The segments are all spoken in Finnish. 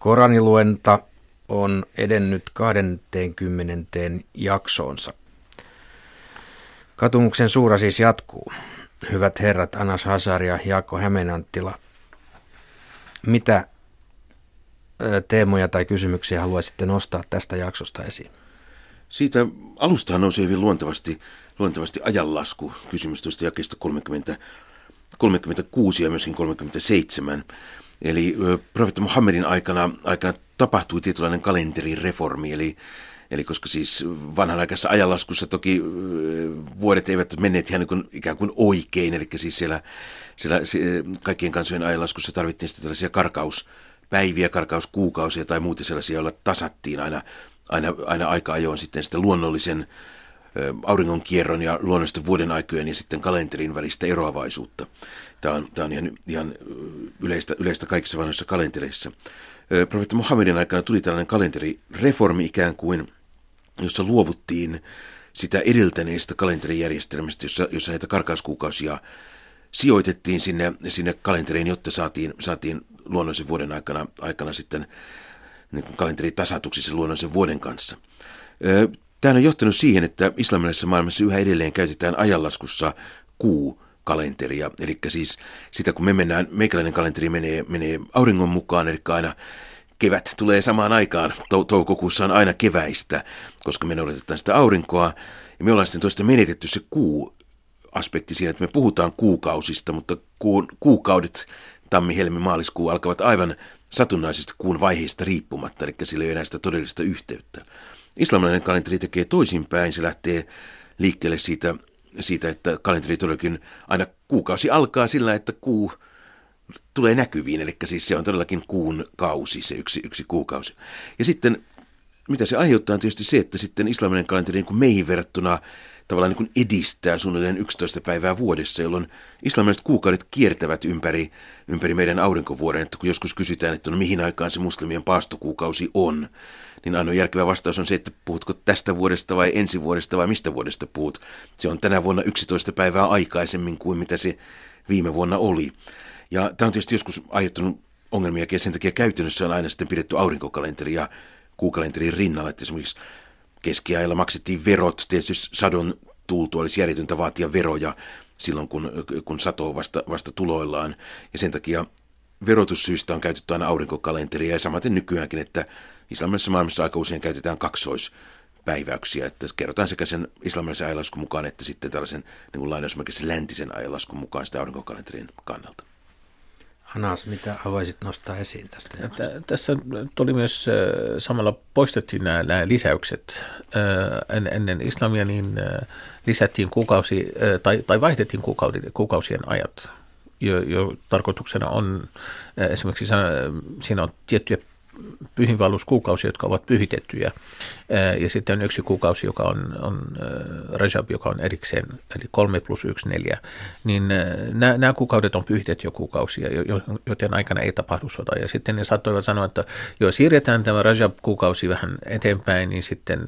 Koraniluenta on edennyt 20. jaksoonsa. Katumuksen suura siis jatkuu. Hyvät herrat Anas Hazar ja Jaakko Hämeenanttila, mitä teemoja tai kysymyksiä haluaisitte nostaa tästä jaksosta esiin? Siitä alustahan nousee hyvin luontevasti, luontevasti ajanlasku kysymys tuosta jakesta 30, 36 ja myöskin 37. Eli profeetta Muhammedin aikana, aikana tapahtui tietynlainen kalenterireformi, eli Eli koska siis vanhanaikaisessa ajanlaskussa toki vuodet eivät menneet ihan niin kuin, ikään kuin oikein, eli siis siellä, siellä kaikkien kansojen ajanlaskussa tarvittiin sitten tällaisia karkauspäiviä, karkauskuukausia tai muuta sellaisia, joilla tasattiin aina, aina, aina aika ajoin sitten sitä luonnollisen auringon kierron ja luonnollisten vuoden aikojen ja sitten kalenterin välistä eroavaisuutta. Tämä on, tämä on ihan, ihan yleistä, yleistä kaikissa vanhoissa kalentereissa. Profeetta Muhammedin aikana tuli tällainen kalenterireformi ikään kuin, jossa luovuttiin sitä edeltäneestä kalenterijärjestelmästä, jossa, jossa näitä karkauskuukausia sijoitettiin sinne, sinne kalenteriin, jotta saatiin, saatiin luonnollisen vuoden aikana, aikana sitten niin kalenteri tasatuksi sen luonnollisen vuoden kanssa. Tämä on johtanut siihen, että islamilaisessa maailmassa yhä edelleen käytetään ajanlaskussa kuu kalenteria, eli siis sitä kun me mennään, meikäläinen kalenteri menee, menee auringon mukaan, eli aina kevät tulee samaan aikaan, toukokuussa on aina keväistä, koska me noudatetaan sitä aurinkoa, ja me ollaan sitten toista menetetty se kuu aspekti siinä, että me puhutaan kuukausista, mutta kuun, kuukaudet, tammi, helmi, maaliskuu alkavat aivan satunnaisista kuun vaiheista riippumatta, eli sillä ei ole enää sitä todellista yhteyttä. Islamilainen kalenteri tekee toisinpäin, se lähtee liikkeelle siitä, siitä, että kalenteri todellakin aina kuukausi alkaa sillä, että kuu tulee näkyviin, eli siis se on todellakin kuun kausi, se yksi, yksi kuukausi. Ja sitten mitä se aiheuttaa on tietysti se, että sitten islamilainen kalenteri niin kuin meihin verrattuna tavallaan niin kuin edistää suunnilleen 11 päivää vuodessa, jolloin islamilaiset kuukaudet kiertävät ympäri, ympäri meidän aurinkovuoden. Että kun joskus kysytään, että no mihin aikaan se muslimien paastokuukausi on, niin ainoa järkevä vastaus on se, että puhutko tästä vuodesta vai ensi vuodesta vai mistä vuodesta puhut. Se on tänä vuonna 11 päivää aikaisemmin kuin mitä se viime vuonna oli. Ja tämä on tietysti joskus aiheuttanut ongelmia, ja sen takia käytännössä on aina sitten pidetty aurinkokalenteri ja kuukalenterin rinnalla, että esimerkiksi keskiajalla maksettiin verot, tietysti sadon tultu olisi järjetöntä vaatia veroja silloin, kun, kun sato vasta, vasta tuloillaan. Ja sen takia verotussyistä on käytetty aina aurinkokalenteria ja samaten nykyäänkin, että islamilaisessa maailmassa aika usein käytetään kaksoispäiväyksiä, että kerrotaan sekä sen islamilaisen ajanlaskun mukaan että sitten tällaisen niin kuin läntisen ajanlaskun mukaan sitä aurinkokalenterin kannalta. Anas, mitä haluaisit nostaa esiin tästä jaksosta? Tässä tuli myös samalla poistettiin nämä, nämä lisäykset. Ennen islamia niin lisättiin kuukausi, tai, tai vaihdettiin kuukausien ajat. Jo, jo tarkoituksena on esimerkiksi siinä on tiettyjä pyhinvaelluskuukausia, jotka ovat pyhitettyjä. Ja sitten on yksi kuukausi, joka on, on Rajab, joka on erikseen, eli 3 plus 1, 4. Niin nämä, nämä kuukaudet on pyhitettyjä kuukausia, joten aikana ei tapahdu sota. Ja sitten ne saattoivat sanoa, että jos siirretään tämä Rajab-kuukausi vähän eteenpäin, niin sitten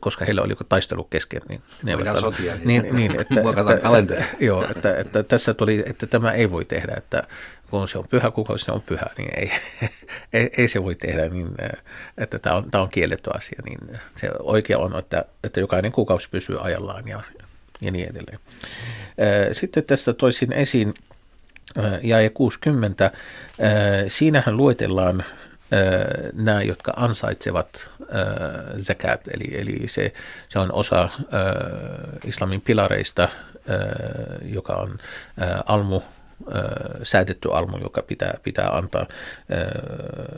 koska heillä oli taistelu kesken. Niin ne Voidaan sotia, niin, niin, niin että, että, että, joo, että, että, tässä tuli, että tämä ei voi tehdä, että kun se on pyhä kuukausi, se on pyhä, niin ei, ei, ei se voi tehdä, niin, että tämä on, tämä on kielletty asia. Niin se oikea on, että, että jokainen kuukausi pysyy ajallaan ja, ja niin edelleen. Sitten tästä toisin esiin jae 60. Siinähän luetellaan nämä, jotka ansaitsevat zakat, eli, eli se, se on osa islamin pilareista, joka on almu, säätetty almu, joka pitää, pitää antaa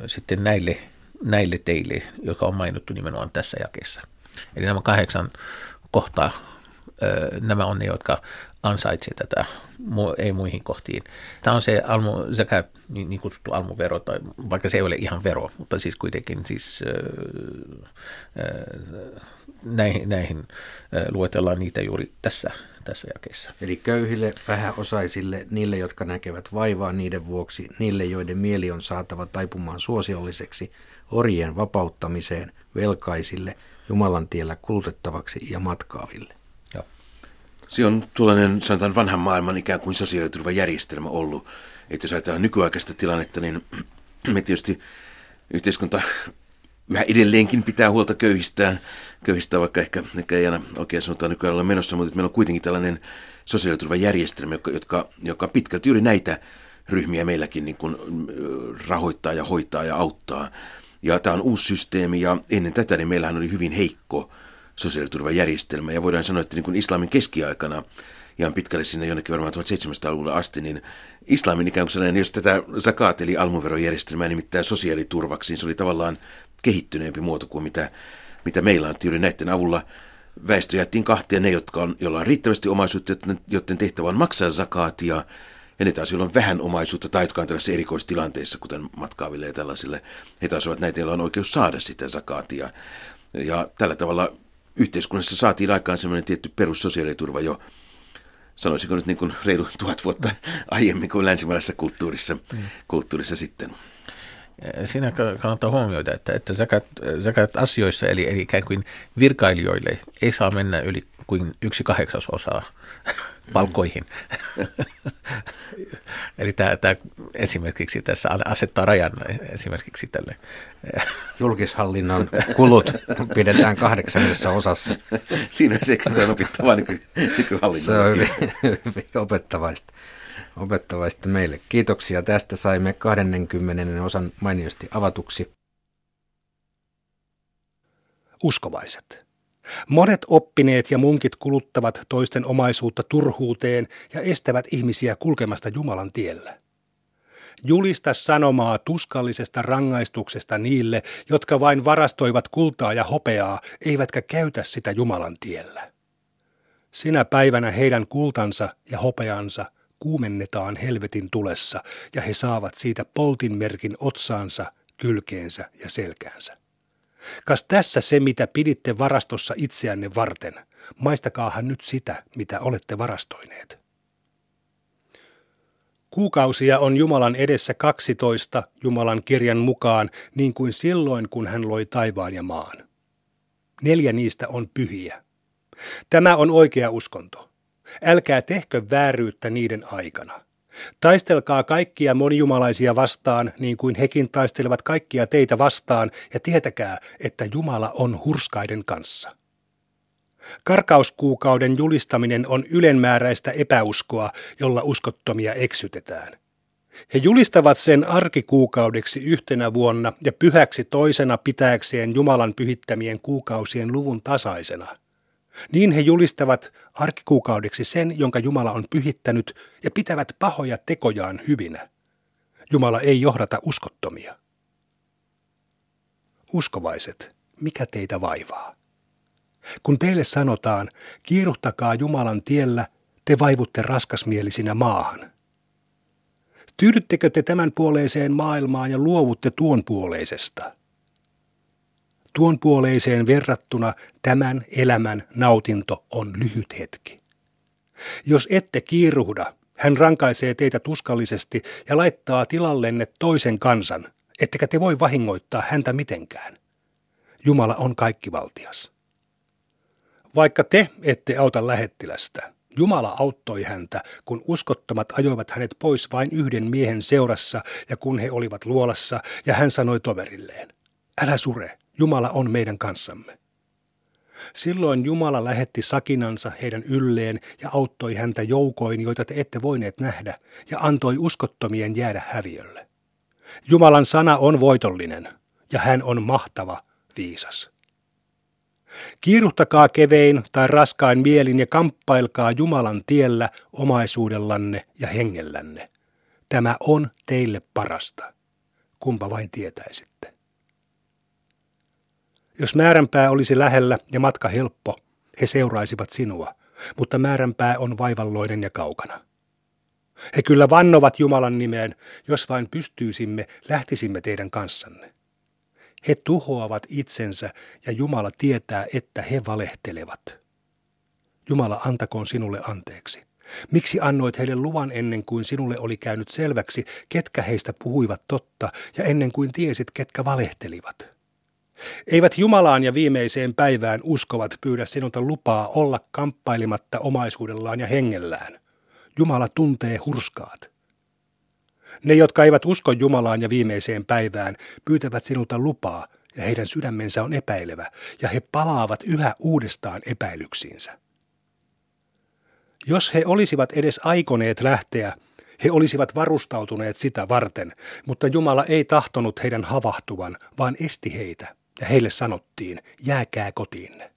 sitten näille, näille teille, joka on mainittu nimenomaan tässä jakeessa. Eli nämä kahdeksan kohtaa, nämä on ne, jotka ansaitsee tätä, ei muihin kohtiin. Tämä on se almu, sekä niin, niin kutsuttu almuvero, tai vaikka se ei ole ihan vero, mutta siis kuitenkin siis, näihin, näihin luetellaan niitä juuri tässä, tässä jakeessa. Eli köyhille, vähäosaisille, niille, jotka näkevät vaivaa niiden vuoksi, niille, joiden mieli on saatava taipumaan suosiolliseksi, orjien vapauttamiseen, velkaisille, Jumalan tiellä kulutettavaksi ja matkaaville. Se on tuollainen, sanotaan vanhan maailman ikään kuin sosiaaliturvajärjestelmä ollut. Että jos ajatellaan nykyaikaista tilannetta, niin me tietysti yhteiskunta yhä edelleenkin pitää huolta köyhistään, köyhistää vaikka ehkä, ehkä ei aina oikein sanotaan nykyään olla menossa, mutta meillä on kuitenkin tällainen sosiaaliturvajärjestelmä, joka, jotka, joka pitkälti juuri näitä ryhmiä meilläkin niin kuin rahoittaa ja hoitaa ja auttaa. Ja tämä on uusi systeemi ja ennen tätä niin meillähän oli hyvin heikko sosiaaliturvajärjestelmä ja voidaan sanoa, että niin kuin islamin keskiaikana ihan pitkälle sinne jonnekin varmaan 1700-luvulle asti, niin islamin ikään kuin sellainen, jos tätä zakat eli almuverojärjestelmää nimittää sosiaaliturvaksi, niin se oli tavallaan kehittyneempi muoto kuin mitä, mitä meillä on. Juuri näiden avulla väestö jättiin kahtia ne, jotka on, joilla on riittävästi omaisuutta, joiden tehtävä on maksaa zakaatia, ja ne taas, joilla on vähän omaisuutta tai jotka on tällaisissa erikoistilanteissa, kuten matkaaville ja tällaisille, he taas ovat näitä, joilla on oikeus saada sitä zakaatia. Ja tällä tavalla yhteiskunnassa saatiin aikaan sellainen tietty perussosiaaliturva jo, sanoisinko nyt niin kuin reilu tuhat vuotta aiemmin kuin länsimaalaisessa kulttuurissa, mm. kulttuurissa sitten. Siinä kannattaa huomioida, että, että zakat, zakat asioissa, eli, eli ikään kuin virkailijoille, ei saa mennä yli kuin yksi kahdeksasosaa palkkoihin. Eli tämä, tämä esimerkiksi tässä asettaa rajan esimerkiksi tälle. Julkishallinnon kulut pidetään kahdeksannessa osassa. Siinä se on opittavaa nyky, nykyhallinnon. Se on hyvin, hyvin opettavaista, opettavaista meille. Kiitoksia tästä. Saimme 20 osan mainiosti avatuksi. Uskovaiset. Monet oppineet ja munkit kuluttavat toisten omaisuutta turhuuteen ja estävät ihmisiä kulkemasta Jumalan tiellä. Julista sanomaa tuskallisesta rangaistuksesta niille, jotka vain varastoivat kultaa ja hopeaa, eivätkä käytä sitä Jumalan tiellä. Sinä päivänä heidän kultansa ja hopeansa kuumennetaan helvetin tulessa, ja he saavat siitä poltin merkin otsaansa, kylkeensä ja selkäänsä. Kas tässä se, mitä piditte varastossa itseänne varten. Maistakaahan nyt sitä, mitä olette varastoineet. Kuukausia on Jumalan edessä 12 Jumalan kirjan mukaan, niin kuin silloin, kun hän loi taivaan ja maan. Neljä niistä on pyhiä. Tämä on oikea uskonto. Älkää tehkö vääryyttä niiden aikana. Taistelkaa kaikkia monijumalaisia vastaan, niin kuin hekin taistelevat kaikkia teitä vastaan, ja tietäkää, että Jumala on hurskaiden kanssa. Karkauskuukauden julistaminen on ylenmääräistä epäuskoa, jolla uskottomia eksytetään. He julistavat sen arkikuukaudeksi yhtenä vuonna ja pyhäksi toisena pitääkseen Jumalan pyhittämien kuukausien luvun tasaisena – niin he julistavat arkikuukaudeksi sen, jonka Jumala on pyhittänyt, ja pitävät pahoja tekojaan hyvinä. Jumala ei johdata uskottomia. Uskovaiset, mikä teitä vaivaa? Kun teille sanotaan, kiiruhtakaa Jumalan tiellä, te vaivutte raskasmielisinä maahan. Tyydyttekö te tämän puoleiseen maailmaan ja luovutte tuon puoleisesta? Tuon puoleiseen verrattuna tämän elämän nautinto on lyhyt hetki. Jos ette kiiruhda, hän rankaisee teitä tuskallisesti ja laittaa tilallenne toisen kansan, ettekä te voi vahingoittaa häntä mitenkään. Jumala on kaikkivaltias. Vaikka te ette auta lähettilästä, Jumala auttoi häntä, kun uskottomat ajoivat hänet pois vain yhden miehen seurassa ja kun he olivat luolassa, ja hän sanoi toverilleen, älä sure, Jumala on meidän kanssamme. Silloin Jumala lähetti sakinansa heidän ylleen ja auttoi häntä joukoin, joita te ette voineet nähdä, ja antoi uskottomien jäädä häviölle. Jumalan sana on voitollinen, ja hän on mahtava, viisas. Kiiruhtakaa kevein tai raskain mielin ja kamppailkaa Jumalan tiellä omaisuudellanne ja hengellänne. Tämä on teille parasta. Kumpa vain tietäisitte. Jos määränpää olisi lähellä ja matka helppo, he seuraisivat sinua, mutta määränpää on vaivalloinen ja kaukana. He kyllä vannovat Jumalan nimeen, jos vain pystyisimme, lähtisimme teidän kanssanne. He tuhoavat itsensä ja Jumala tietää, että he valehtelevat. Jumala antakoon sinulle anteeksi. Miksi annoit heille luvan ennen kuin sinulle oli käynyt selväksi, ketkä heistä puhuivat totta ja ennen kuin tiesit, ketkä valehtelivat? Eivät Jumalaan ja viimeiseen päivään uskovat pyydä sinulta lupaa olla kamppailimatta omaisuudellaan ja hengellään. Jumala tuntee hurskaat. Ne, jotka eivät usko Jumalaan ja viimeiseen päivään, pyytävät sinulta lupaa, ja heidän sydämensä on epäilevä, ja he palaavat yhä uudestaan epäilyksiinsä. Jos he olisivat edes aikoneet lähteä, he olisivat varustautuneet sitä varten, mutta Jumala ei tahtonut heidän havahtuvan, vaan esti heitä, ja heille sanottiin, jääkää kotiinne.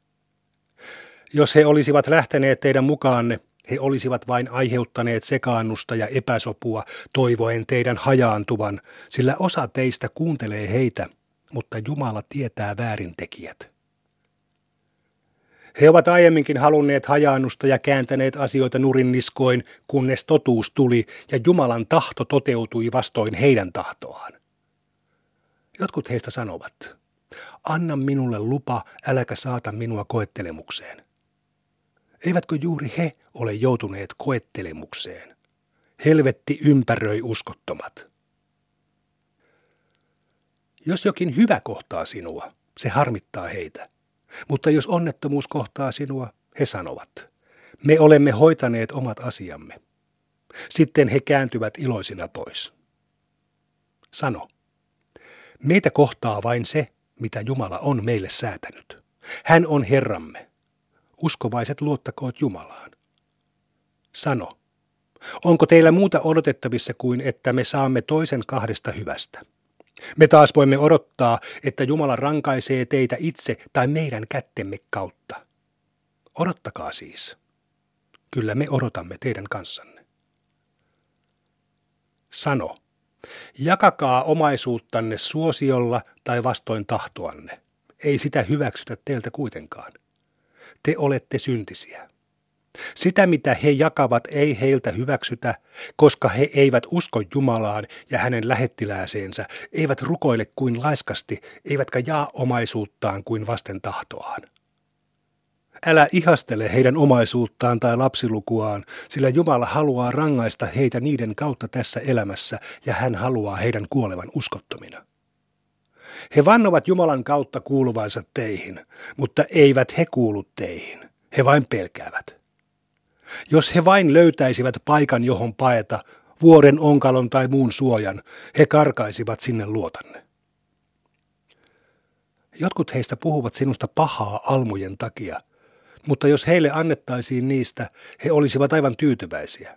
Jos he olisivat lähteneet teidän mukaanne, he olisivat vain aiheuttaneet sekaannusta ja epäsopua, toivoen teidän hajaantuvan, sillä osa teistä kuuntelee heitä, mutta Jumala tietää väärintekijät. He ovat aiemminkin halunneet hajaannusta ja kääntäneet asioita nurinniskoin, kunnes totuus tuli ja Jumalan tahto toteutui vastoin heidän tahtoaan. Jotkut heistä sanovat, anna minulle lupa, äläkä saata minua koettelemukseen. Eivätkö juuri he ole joutuneet koettelemukseen? Helvetti ympäröi uskottomat. Jos jokin hyvä kohtaa sinua, se harmittaa heitä. Mutta jos onnettomuus kohtaa sinua, he sanovat, me olemme hoitaneet omat asiamme. Sitten he kääntyvät iloisina pois. Sano, meitä kohtaa vain se, mitä Jumala on meille säätänyt. Hän on Herramme. Uskovaiset luottakoot Jumalaan. Sano, onko teillä muuta odotettavissa kuin että me saamme toisen kahdesta hyvästä? Me taas voimme odottaa, että Jumala rankaisee teitä itse tai meidän kättemme kautta. Odottakaa siis. Kyllä me odotamme teidän kanssanne. Sano, jakakaa omaisuuttanne suosiolla tai vastoin tahtoanne. Ei sitä hyväksytä teiltä kuitenkaan. Te olette syntisiä. Sitä, mitä he jakavat, ei heiltä hyväksytä, koska he eivät usko Jumalaan ja hänen lähettilääseensä, eivät rukoile kuin laiskasti, eivätkä jaa omaisuuttaan kuin vasten tahtoaan. Älä ihastele heidän omaisuuttaan tai lapsilukuaan, sillä Jumala haluaa rangaista heitä niiden kautta tässä elämässä ja hän haluaa heidän kuolevan uskottomina. He vannovat Jumalan kautta kuuluvansa teihin, mutta eivät he kuulu teihin. He vain pelkäävät. Jos he vain löytäisivät paikan, johon paeta, vuoren onkalon tai muun suojan, he karkaisivat sinne luotanne. Jotkut heistä puhuvat sinusta pahaa almujen takia, mutta jos heille annettaisiin niistä, he olisivat aivan tyytyväisiä.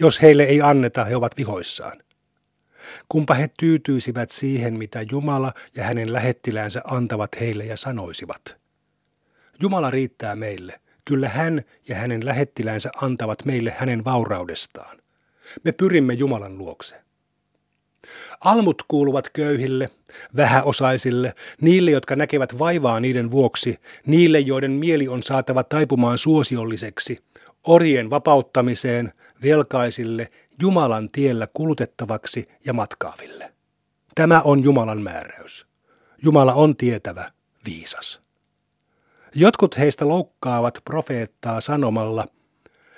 Jos heille ei anneta, he ovat vihoissaan. Kumpa he tyytyisivät siihen, mitä Jumala ja hänen lähettiläänsä antavat heille ja sanoisivat. Jumala riittää meille, Kyllä hän ja hänen lähettilänsä antavat meille hänen vauraudestaan. Me pyrimme Jumalan luokse. Almut kuuluvat köyhille, vähäosaisille, niille, jotka näkevät vaivaa niiden vuoksi, niille, joiden mieli on saatava taipumaan suosiolliseksi, orien vapauttamiseen, velkaisille, Jumalan tiellä kulutettavaksi ja matkaaville. Tämä on Jumalan määräys. Jumala on tietävä, viisas. Jotkut heistä loukkaavat profeettaa sanomalla,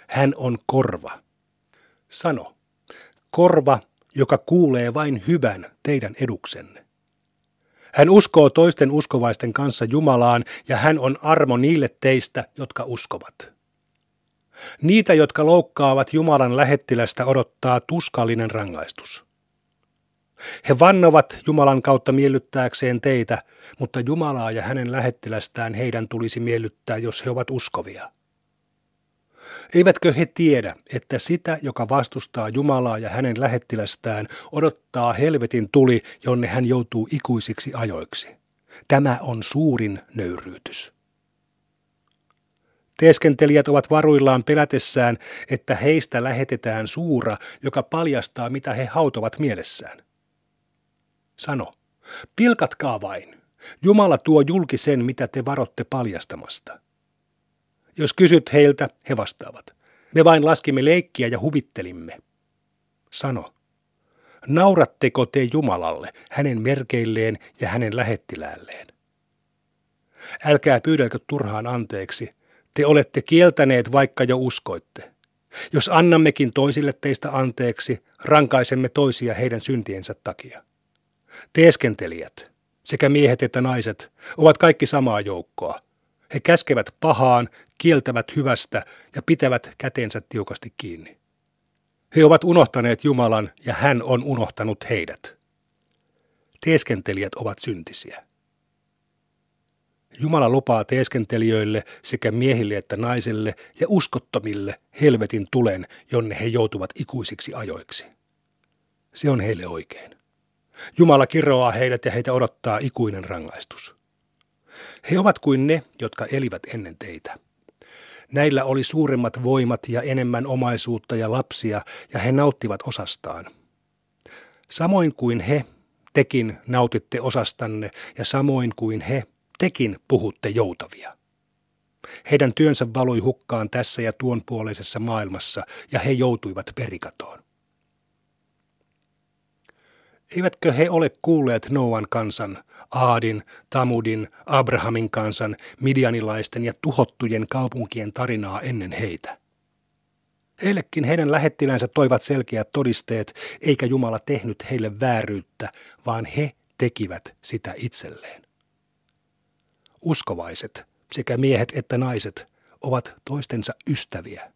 hän on korva. Sano, korva, joka kuulee vain hyvän teidän eduksenne. Hän uskoo toisten uskovaisten kanssa Jumalaan ja hän on armo niille teistä, jotka uskovat. Niitä, jotka loukkaavat Jumalan lähettilästä, odottaa tuskallinen rangaistus. He vannovat Jumalan kautta miellyttääkseen teitä, mutta Jumalaa ja hänen lähettilästään heidän tulisi miellyttää, jos he ovat uskovia. Eivätkö he tiedä, että sitä, joka vastustaa Jumalaa ja hänen lähettilästään, odottaa helvetin tuli, jonne hän joutuu ikuisiksi ajoiksi? Tämä on suurin nöyryytys. Teeskentelijät ovat varuillaan pelätessään, että heistä lähetetään suura, joka paljastaa, mitä he hautovat mielessään. Sano, pilkatkaa vain. Jumala tuo julki sen, mitä te varotte paljastamasta. Jos kysyt heiltä, he vastaavat. Me vain laskimme leikkiä ja huvittelimme. Sano, nauratteko te Jumalalle, hänen merkeilleen ja hänen lähettiläälleen? Älkää pyydelkö turhaan anteeksi, te olette kieltäneet vaikka jo uskoitte. Jos annammekin toisille teistä anteeksi, rankaisemme toisia heidän syntiensä takia. Teeskentelijät, sekä miehet että naiset, ovat kaikki samaa joukkoa. He käskevät pahaan, kieltävät hyvästä ja pitävät käteensä tiukasti kiinni. He ovat unohtaneet Jumalan ja hän on unohtanut heidät. Teeskentelijät ovat syntisiä. Jumala lupaa teeskentelijöille sekä miehille että naisille ja uskottomille helvetin tulen, jonne he joutuvat ikuisiksi ajoiksi. Se on heille oikein. Jumala kiroaa heidät ja heitä odottaa ikuinen rangaistus. He ovat kuin ne, jotka elivät ennen teitä. Näillä oli suuremmat voimat ja enemmän omaisuutta ja lapsia, ja he nauttivat osastaan. Samoin kuin he, tekin nautitte osastanne, ja samoin kuin he, tekin puhutte joutavia. Heidän työnsä valui hukkaan tässä ja tuon puoleisessa maailmassa, ja he joutuivat perikatoon. Eivätkö he ole kuulleet Noan kansan, Aadin, Tamudin, Abrahamin kansan, midianilaisten ja tuhottujen kaupunkien tarinaa ennen heitä? Heillekin heidän lähettilänsä toivat selkeät todisteet, eikä Jumala tehnyt heille vääryyttä, vaan he tekivät sitä itselleen. Uskovaiset, sekä miehet että naiset, ovat toistensa ystäviä.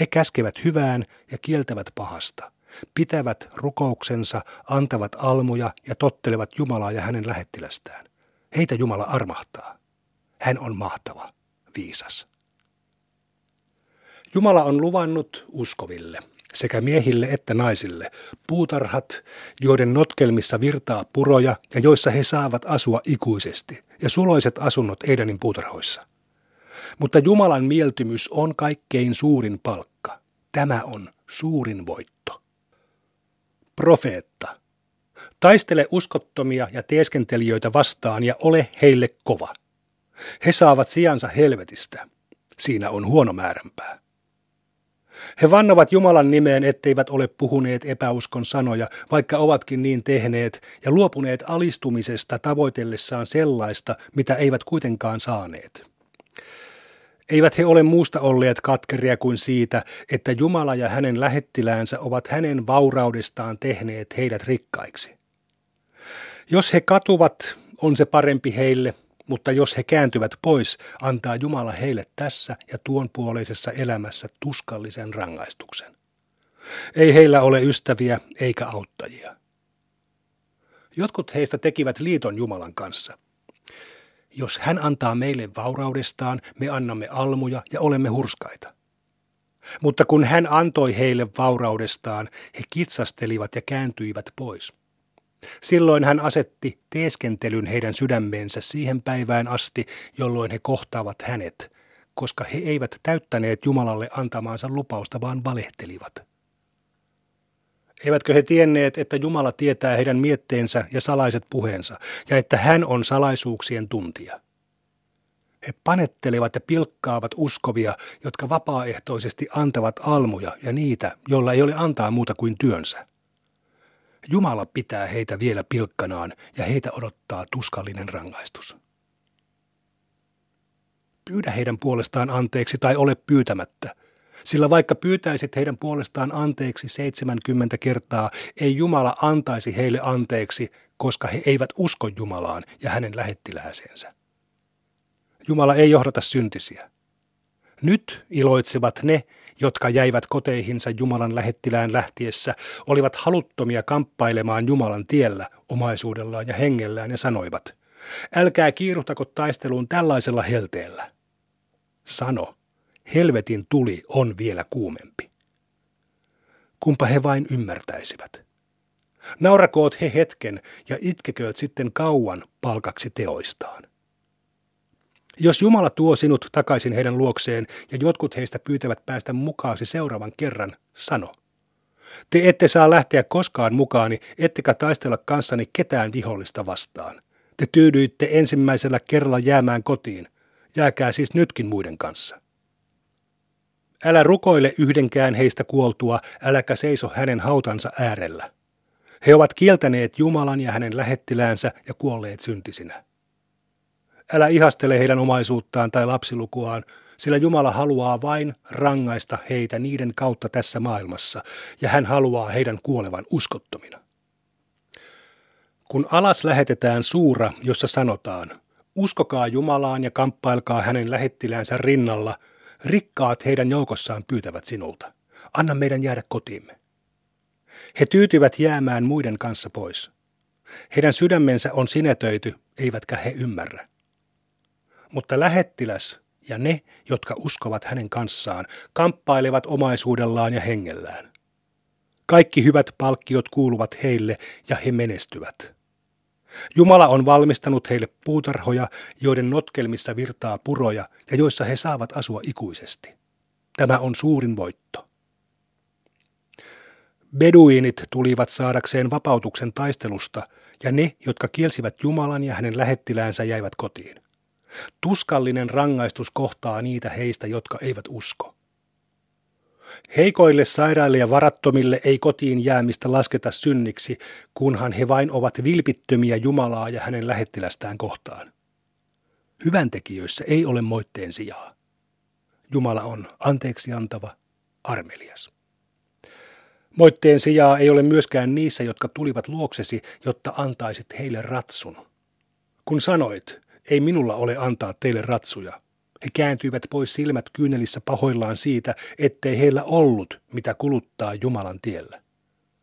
He käskevät hyvään ja kieltävät pahasta pitävät rukouksensa, antavat almuja ja tottelevat Jumalaa ja hänen lähettilästään. Heitä Jumala armahtaa. Hän on mahtava, viisas. Jumala on luvannut uskoville, sekä miehille että naisille, puutarhat, joiden notkelmissa virtaa puroja ja joissa he saavat asua ikuisesti, ja suloiset asunnot Eidanin puutarhoissa. Mutta Jumalan mieltymys on kaikkein suurin palkka. Tämä on suurin voitto profeetta. Taistele uskottomia ja teeskentelijöitä vastaan ja ole heille kova. He saavat sijansa helvetistä. Siinä on huono määränpää. He vannovat Jumalan nimeen, etteivät ole puhuneet epäuskon sanoja, vaikka ovatkin niin tehneet, ja luopuneet alistumisesta tavoitellessaan sellaista, mitä eivät kuitenkaan saaneet. Eivät he ole muusta olleet katkeria kuin siitä, että Jumala ja hänen lähettiläänsä ovat hänen vauraudestaan tehneet heidät rikkaiksi. Jos he katuvat, on se parempi heille, mutta jos he kääntyvät pois, antaa Jumala heille tässä ja tuon puoleisessa elämässä tuskallisen rangaistuksen. Ei heillä ole ystäviä eikä auttajia. Jotkut heistä tekivät liiton Jumalan kanssa – jos hän antaa meille vauraudestaan, me annamme almuja ja olemme hurskaita. Mutta kun hän antoi heille vauraudestaan, he kitsastelivat ja kääntyivät pois. Silloin hän asetti teeskentelyn heidän sydämeensä siihen päivään asti, jolloin he kohtaavat hänet, koska he eivät täyttäneet Jumalalle antamaansa lupausta, vaan valehtelivat. Eivätkö he tienneet, että Jumala tietää heidän mietteensä ja salaiset puheensa, ja että hän on salaisuuksien tuntija? He panettelevat ja pilkkaavat uskovia, jotka vapaaehtoisesti antavat almuja ja niitä, joilla ei ole antaa muuta kuin työnsä. Jumala pitää heitä vielä pilkkanaan ja heitä odottaa tuskallinen rangaistus. Pyydä heidän puolestaan anteeksi tai ole pyytämättä – sillä vaikka pyytäisit heidän puolestaan anteeksi 70 kertaa, ei Jumala antaisi heille anteeksi, koska he eivät usko Jumalaan ja hänen lähettilääseensä. Jumala ei johdata syntisiä. Nyt iloitsevat ne, jotka jäivät koteihinsa Jumalan lähettilään lähtiessä, olivat haluttomia kamppailemaan Jumalan tiellä omaisuudellaan ja hengellään ja sanoivat, älkää kiiruhtako taisteluun tällaisella helteellä. Sano, helvetin tuli on vielä kuumempi. Kumpa he vain ymmärtäisivät. Naurakoot he hetken ja itkekööt sitten kauan palkaksi teoistaan. Jos Jumala tuo sinut takaisin heidän luokseen ja jotkut heistä pyytävät päästä mukaasi seuraavan kerran, sano. Te ette saa lähteä koskaan mukaani, ettekä taistella kanssani ketään vihollista vastaan. Te tyydyitte ensimmäisellä kerralla jäämään kotiin. Jääkää siis nytkin muiden kanssa. Älä rukoile yhdenkään heistä kuoltua, äläkä seiso hänen hautansa äärellä. He ovat kieltäneet Jumalan ja hänen lähettiläänsä ja kuolleet syntisinä. Älä ihastele heidän omaisuuttaan tai lapsilukuaan, sillä Jumala haluaa vain rangaista heitä niiden kautta tässä maailmassa, ja hän haluaa heidän kuolevan uskottomina. Kun alas lähetetään suura, jossa sanotaan, uskokaa Jumalaan ja kamppailkaa hänen lähettiläänsä rinnalla – Rikkaat heidän joukossaan pyytävät sinulta. anna meidän jäädä kotiimme. He tyytyvät jäämään muiden kanssa pois. Heidän sydämensä on sinetöity, eivätkä he ymmärrä. Mutta lähettiläs ja ne, jotka uskovat hänen kanssaan, kamppailevat omaisuudellaan ja hengellään. Kaikki hyvät palkkiot kuuluvat heille ja he menestyvät. Jumala on valmistanut heille puutarhoja, joiden notkelmissa virtaa puroja ja joissa he saavat asua ikuisesti. Tämä on suurin voitto. Beduinit tulivat saadakseen vapautuksen taistelusta, ja ne, jotka kielsivät Jumalan ja hänen lähettiläänsä, jäivät kotiin. Tuskallinen rangaistus kohtaa niitä heistä, jotka eivät usko. Heikoille, sairaille ja varattomille ei kotiin jäämistä lasketa synniksi, kunhan he vain ovat vilpittömiä Jumalaa ja hänen lähettilästään kohtaan. Hyväntekijöissä ei ole moitteen sijaa. Jumala on anteeksi antava, armelias. Moitteen sijaa ei ole myöskään niissä, jotka tulivat luoksesi, jotta antaisit heille ratsun. Kun sanoit, ei minulla ole antaa teille ratsuja, he kääntyivät pois silmät kyynelissä pahoillaan siitä, ettei heillä ollut, mitä kuluttaa Jumalan tiellä.